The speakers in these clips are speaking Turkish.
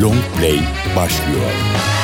Long Play başlıyor.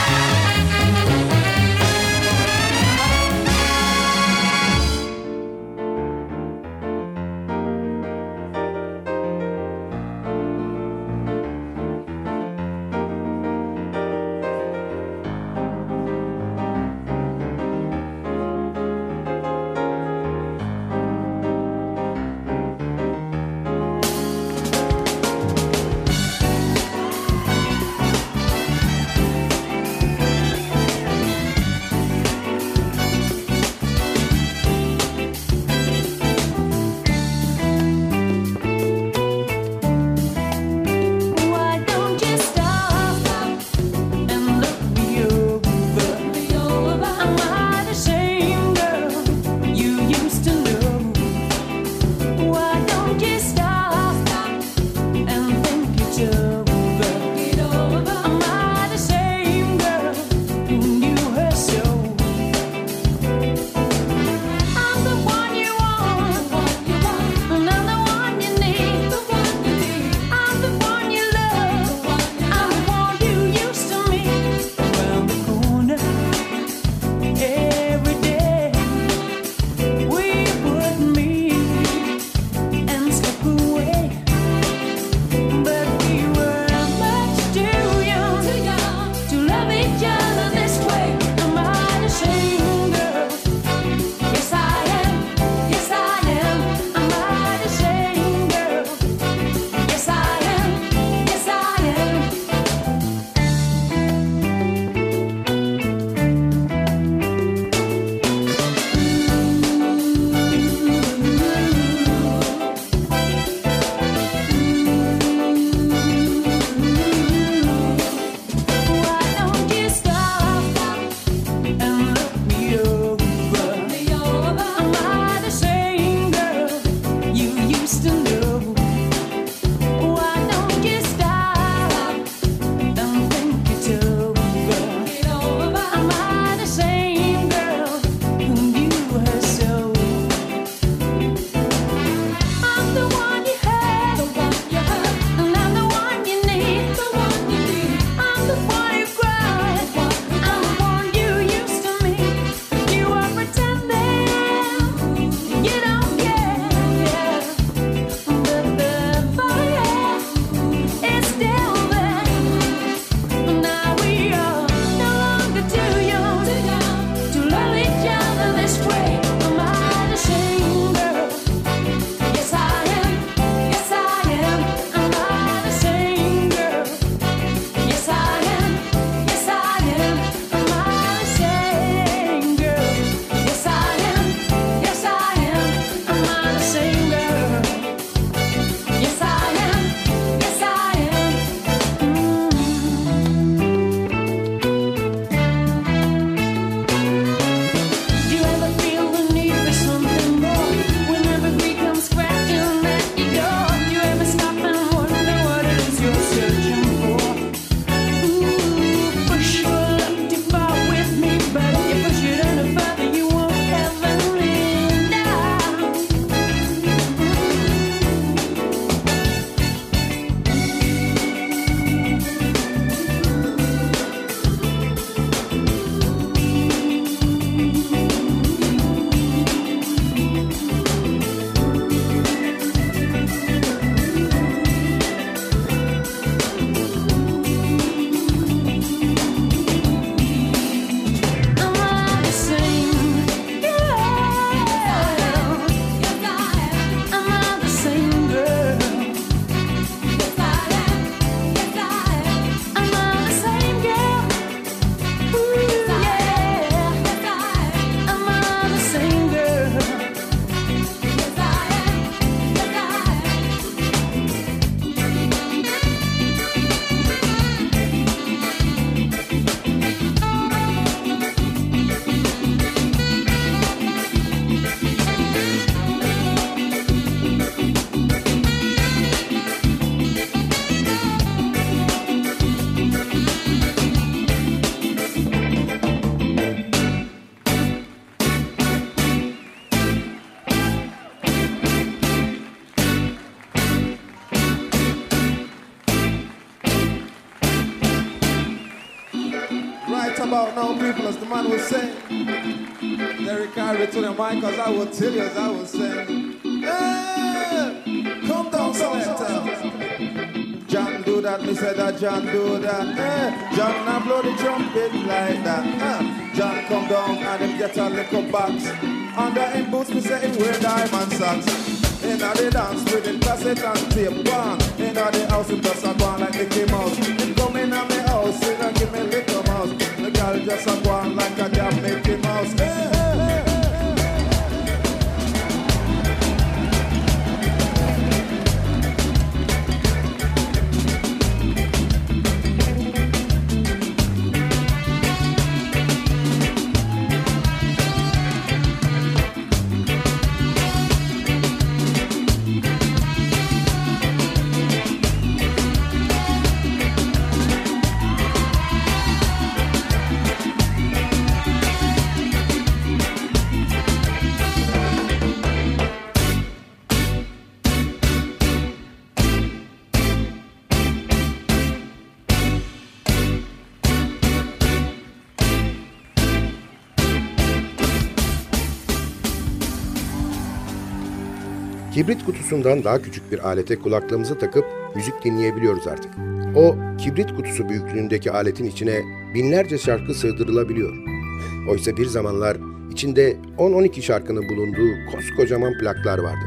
To the mic, cause I will tell you as I will saying. Hey, come down, selector. John do that, me said that John do that. Hey, John now blow the trumpet like that. Uh, John come down and then get a little box. Under him boots, me say him wear diamond socks. Inna the dance with the cassette and tape one. Inna the house with just a go on like Mickey Mouse. Him come inna me house, inna give me little mouse. The girl just a go on like a damn Mickey Mouse. Hey, hey, Kibrit kutusundan daha küçük bir alete kulaklığımızı takıp müzik dinleyebiliyoruz artık. O kibrit kutusu büyüklüğündeki aletin içine binlerce şarkı sığdırılabiliyor. Oysa bir zamanlar içinde 10-12 şarkının bulunduğu koskocaman plaklar vardı.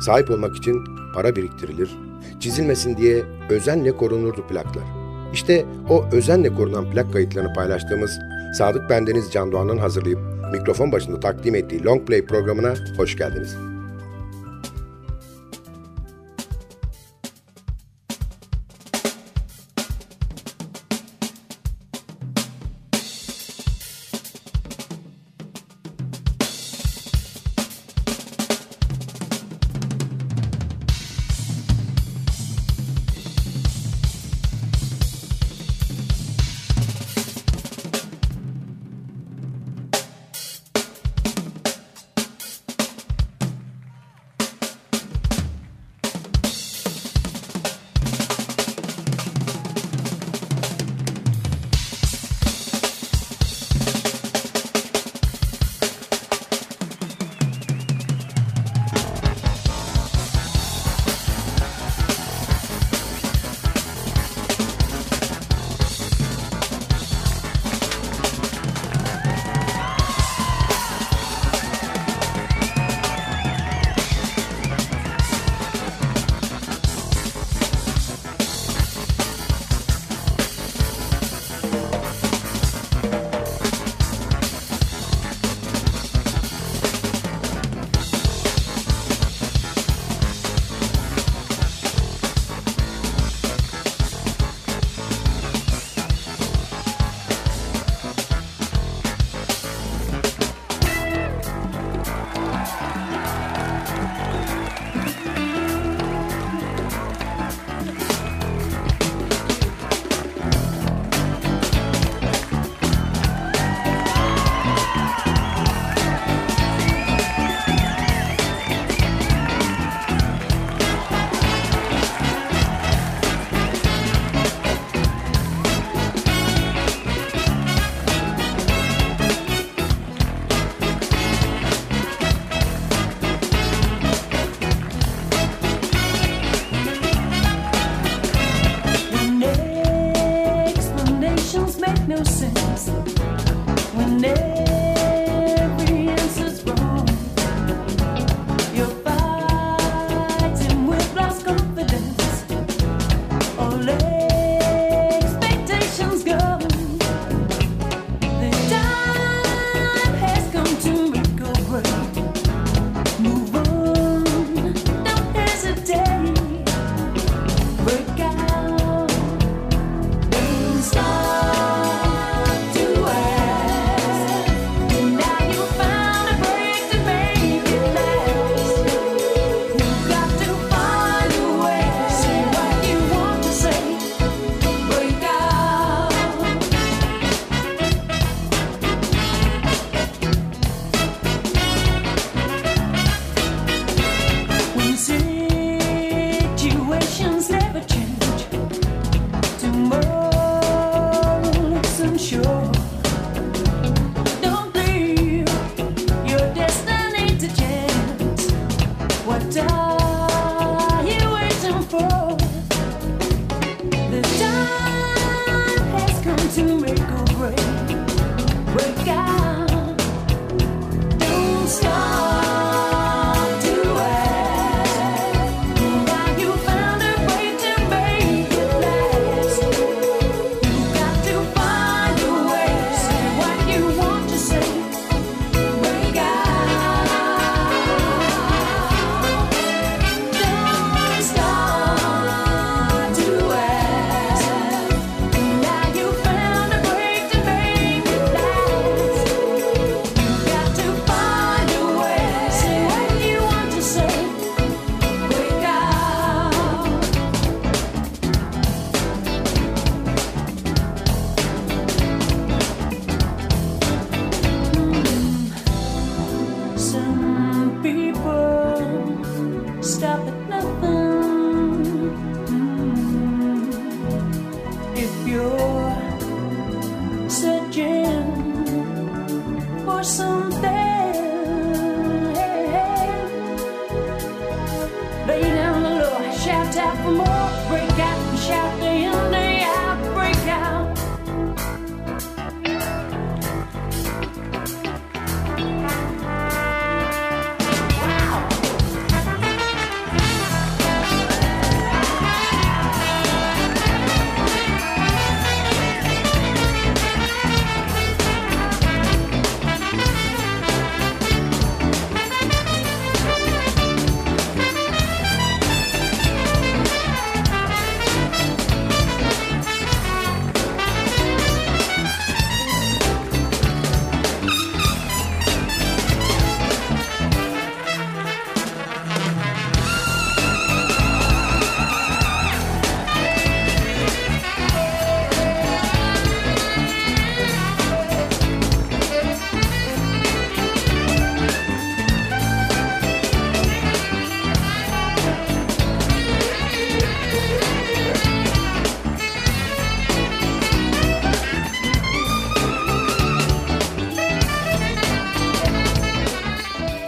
Sahip olmak için para biriktirilir, çizilmesin diye özenle korunurdu plaklar. İşte o özenle korunan plak kayıtlarını paylaştığımız Sadık Bendeniz Can Doğan'ın hazırlayıp mikrofon başında takdim ettiği Long Play programına hoş geldiniz.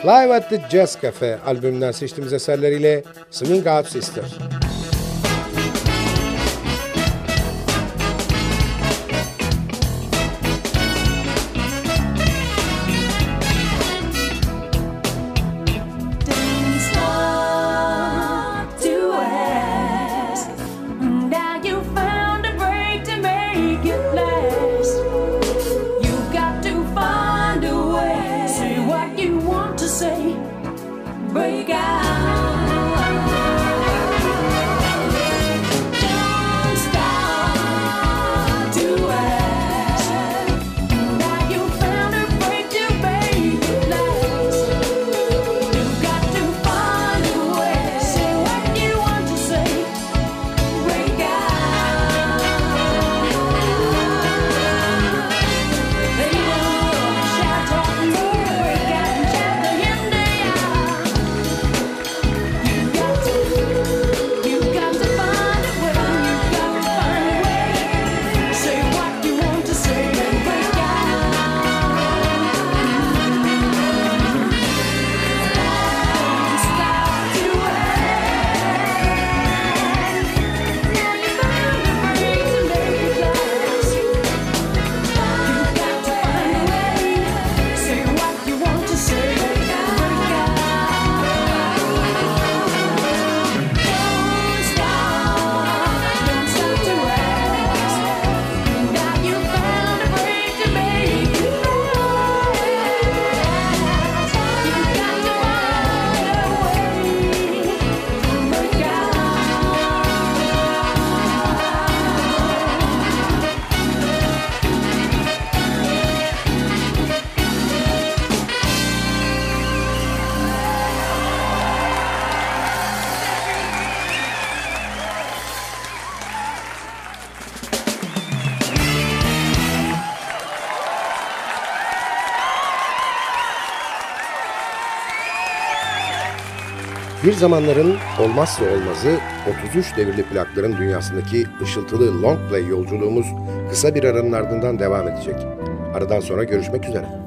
Live at the Jazz Cafe albümünden seçtiğimiz eserleriyle Swing Out Sister. zamanların olmazsa olmazı 33 devirli plakların dünyasındaki ışıltılı long play yolculuğumuz kısa bir aranın ardından devam edecek. Aradan sonra görüşmek üzere.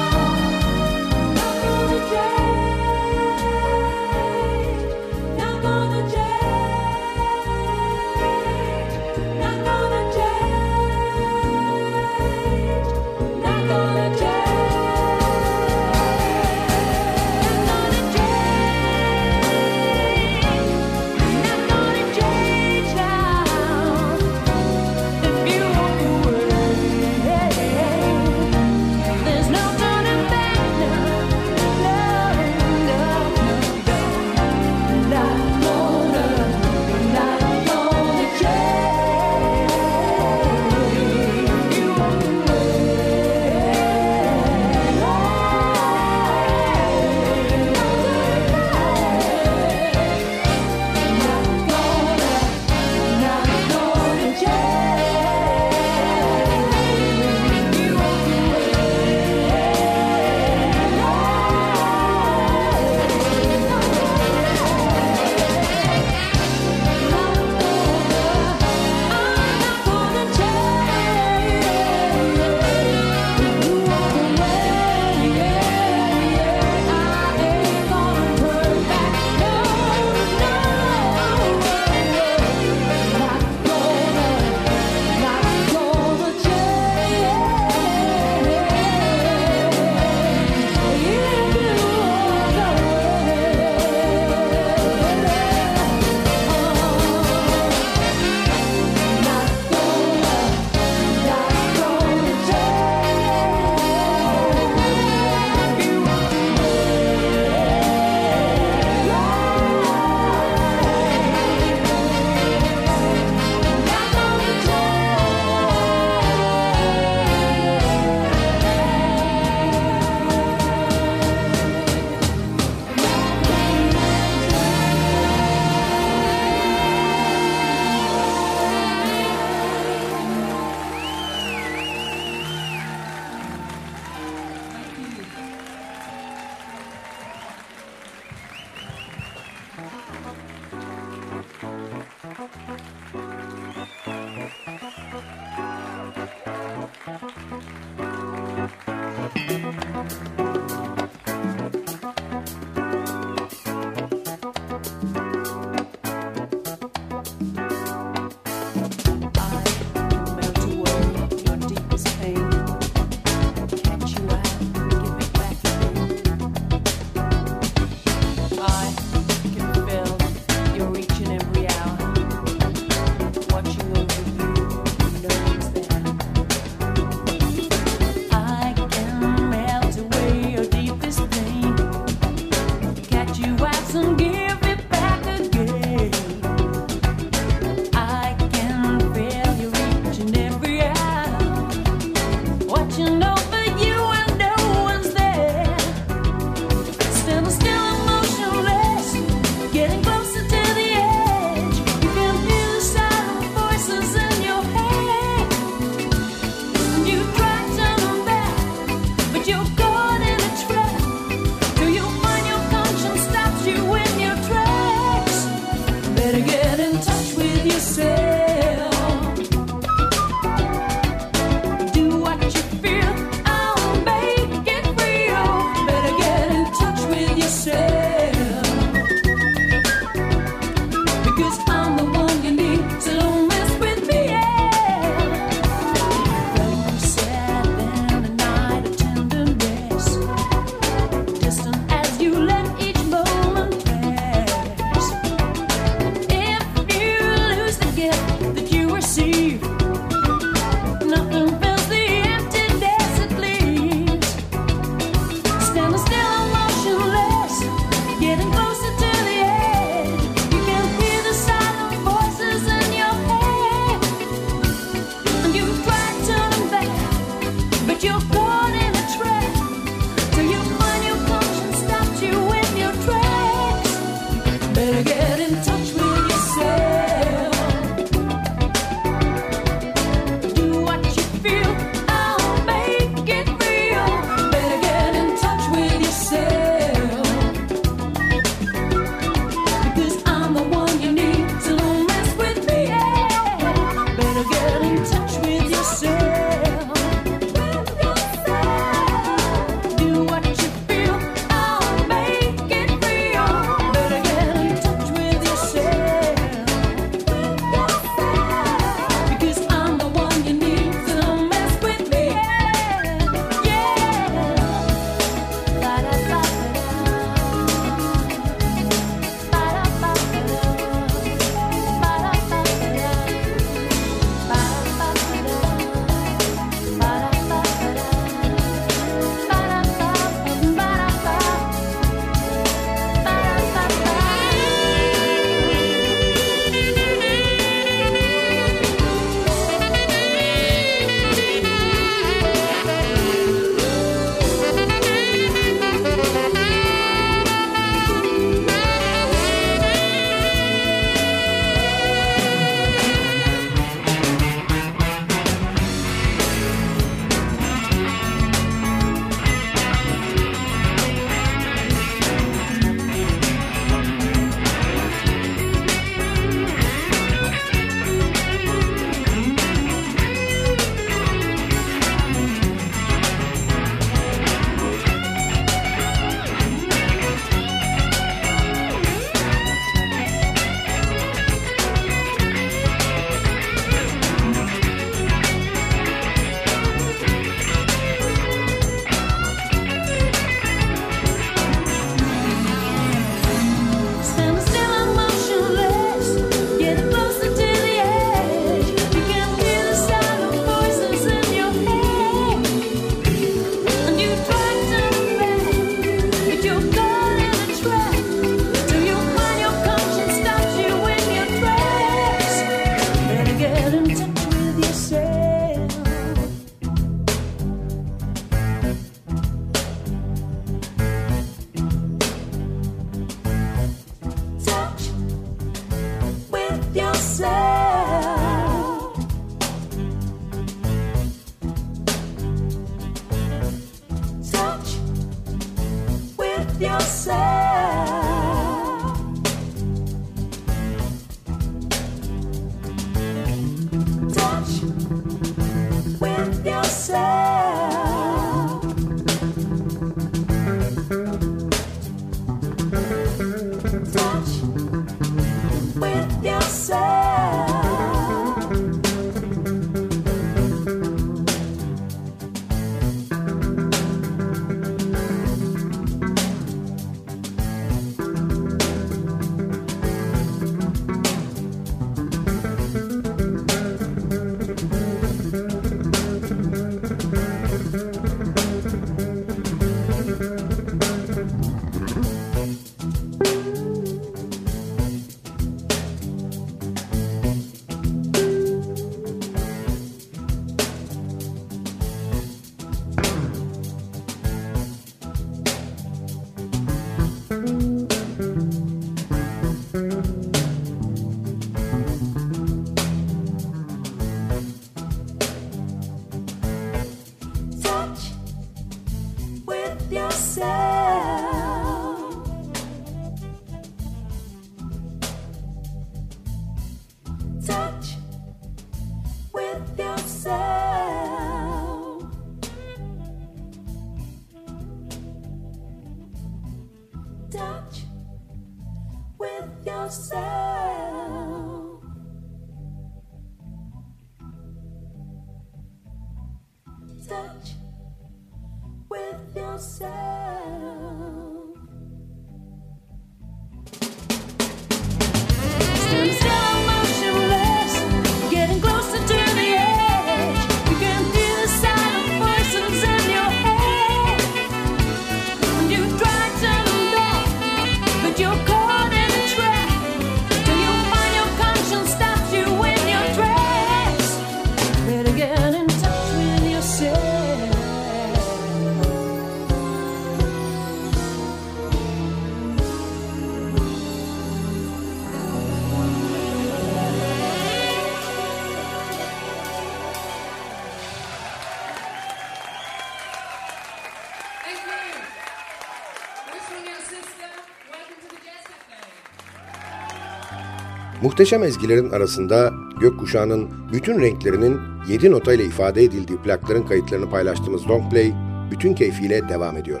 Muhteşem ezgilerin arasında gökkuşağının bütün renklerinin 7 notayla ifade edildiği plakların kayıtlarını paylaştığımız Longplay bütün keyfiyle devam ediyor.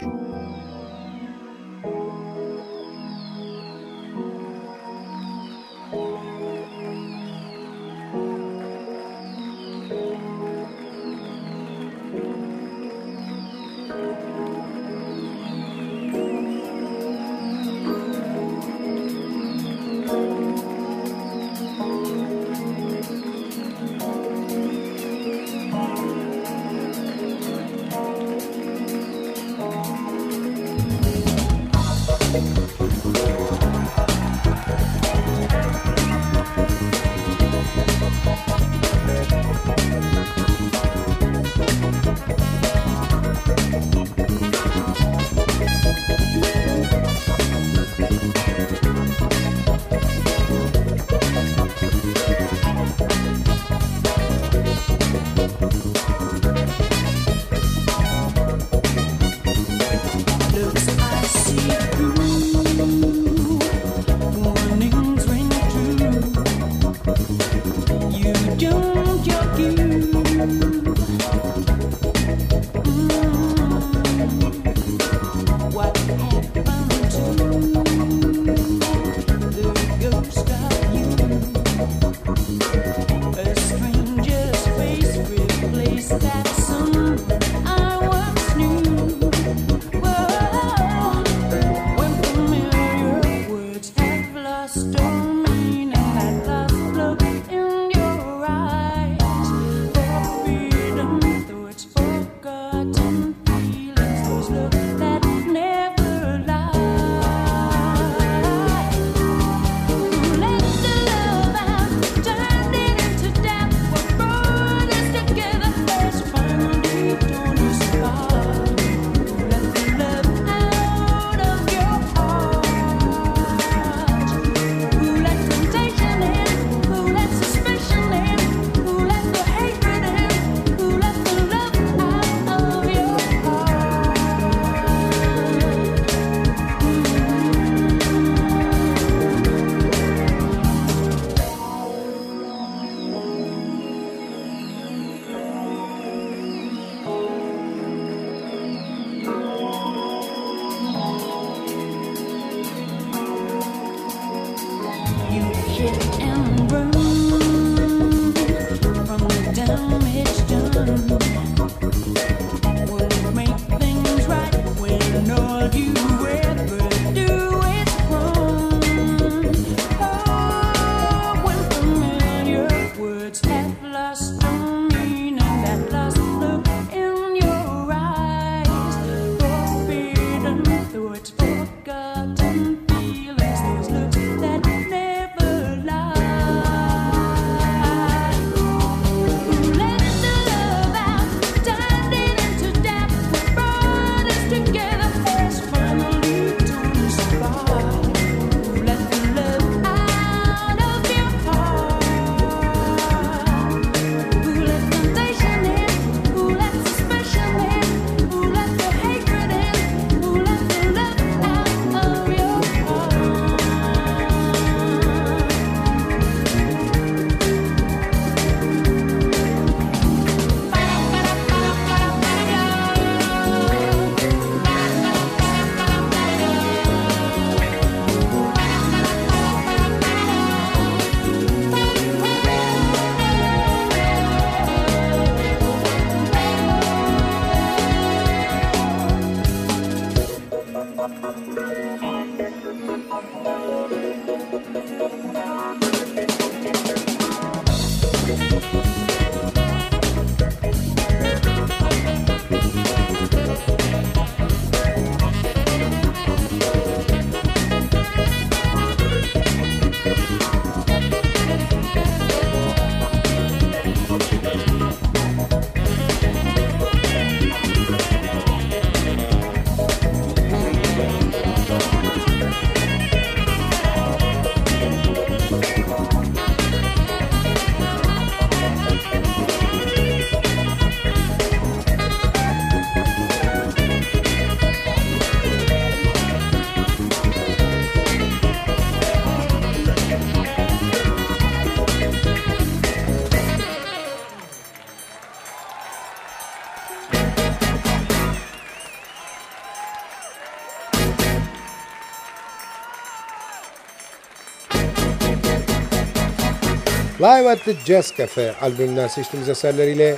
Live at the Jazz Cafe albümünden seçtiğimiz eserleriyle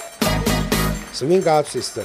Swing Out Sister.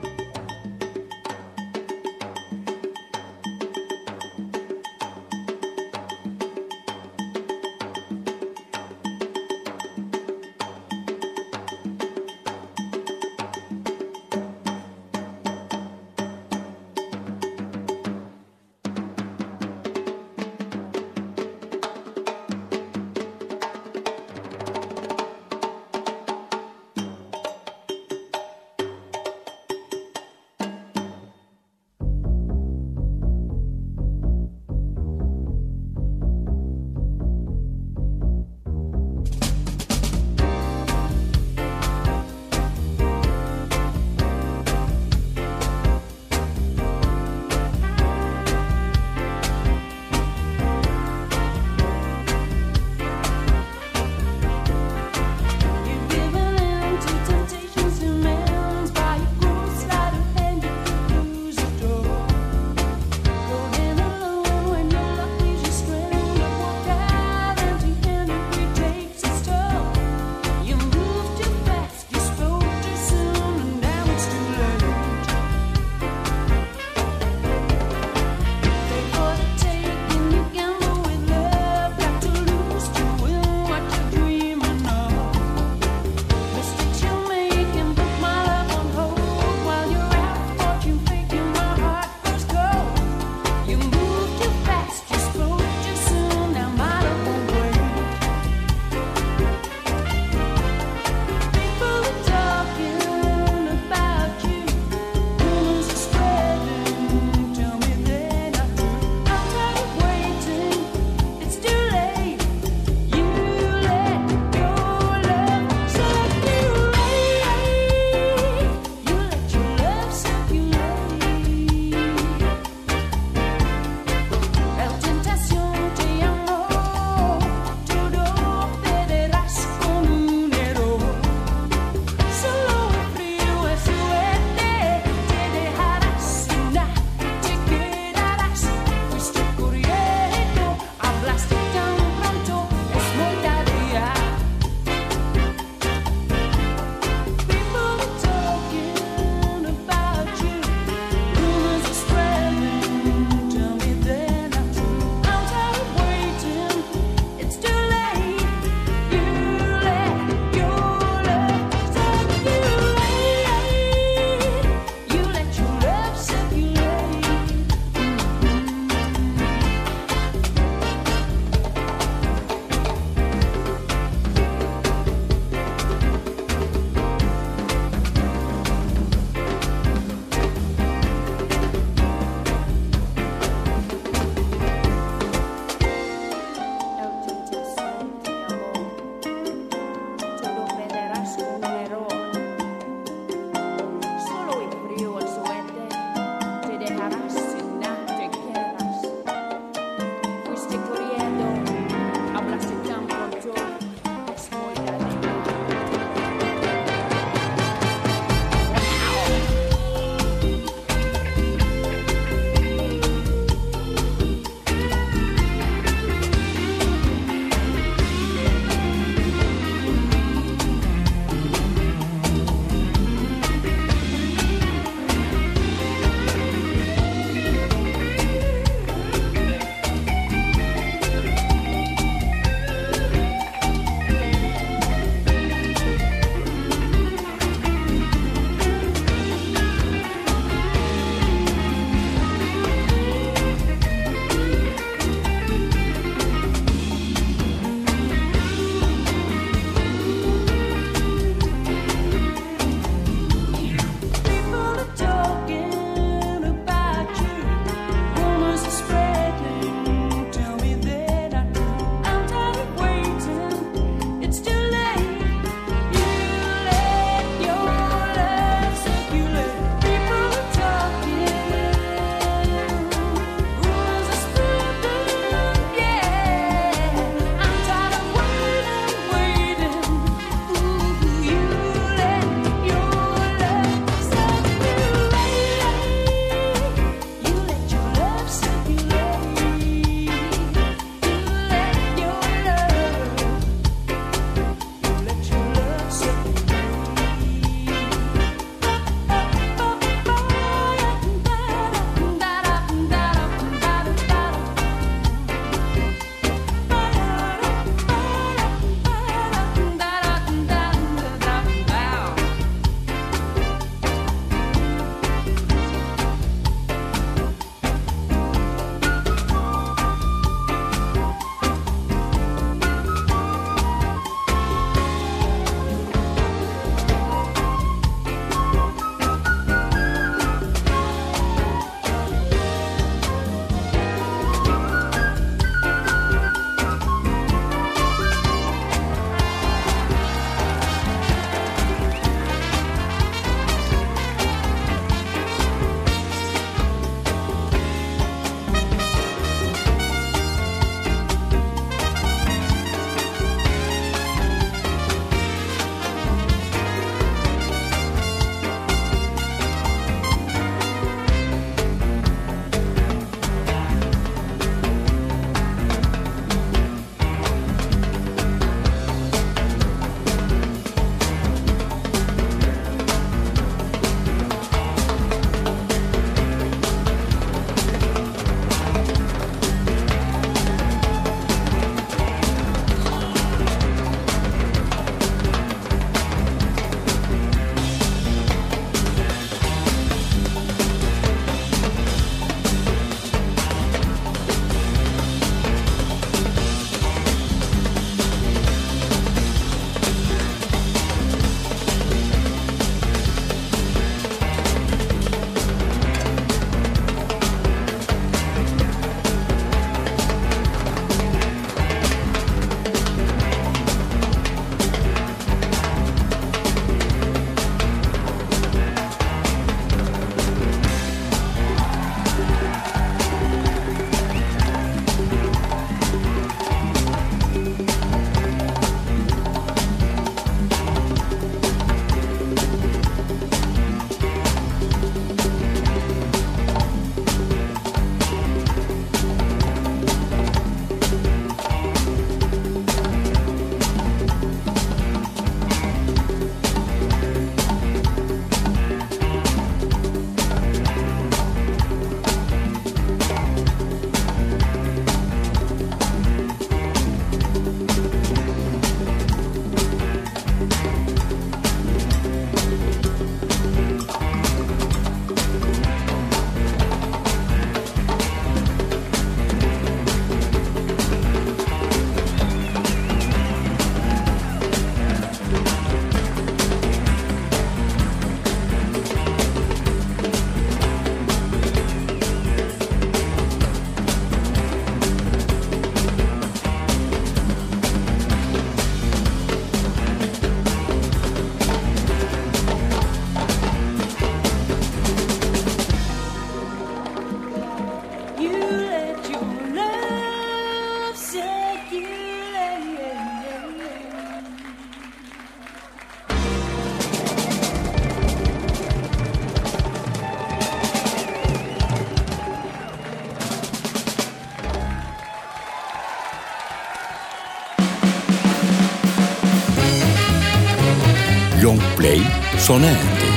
Long Play sona erdi.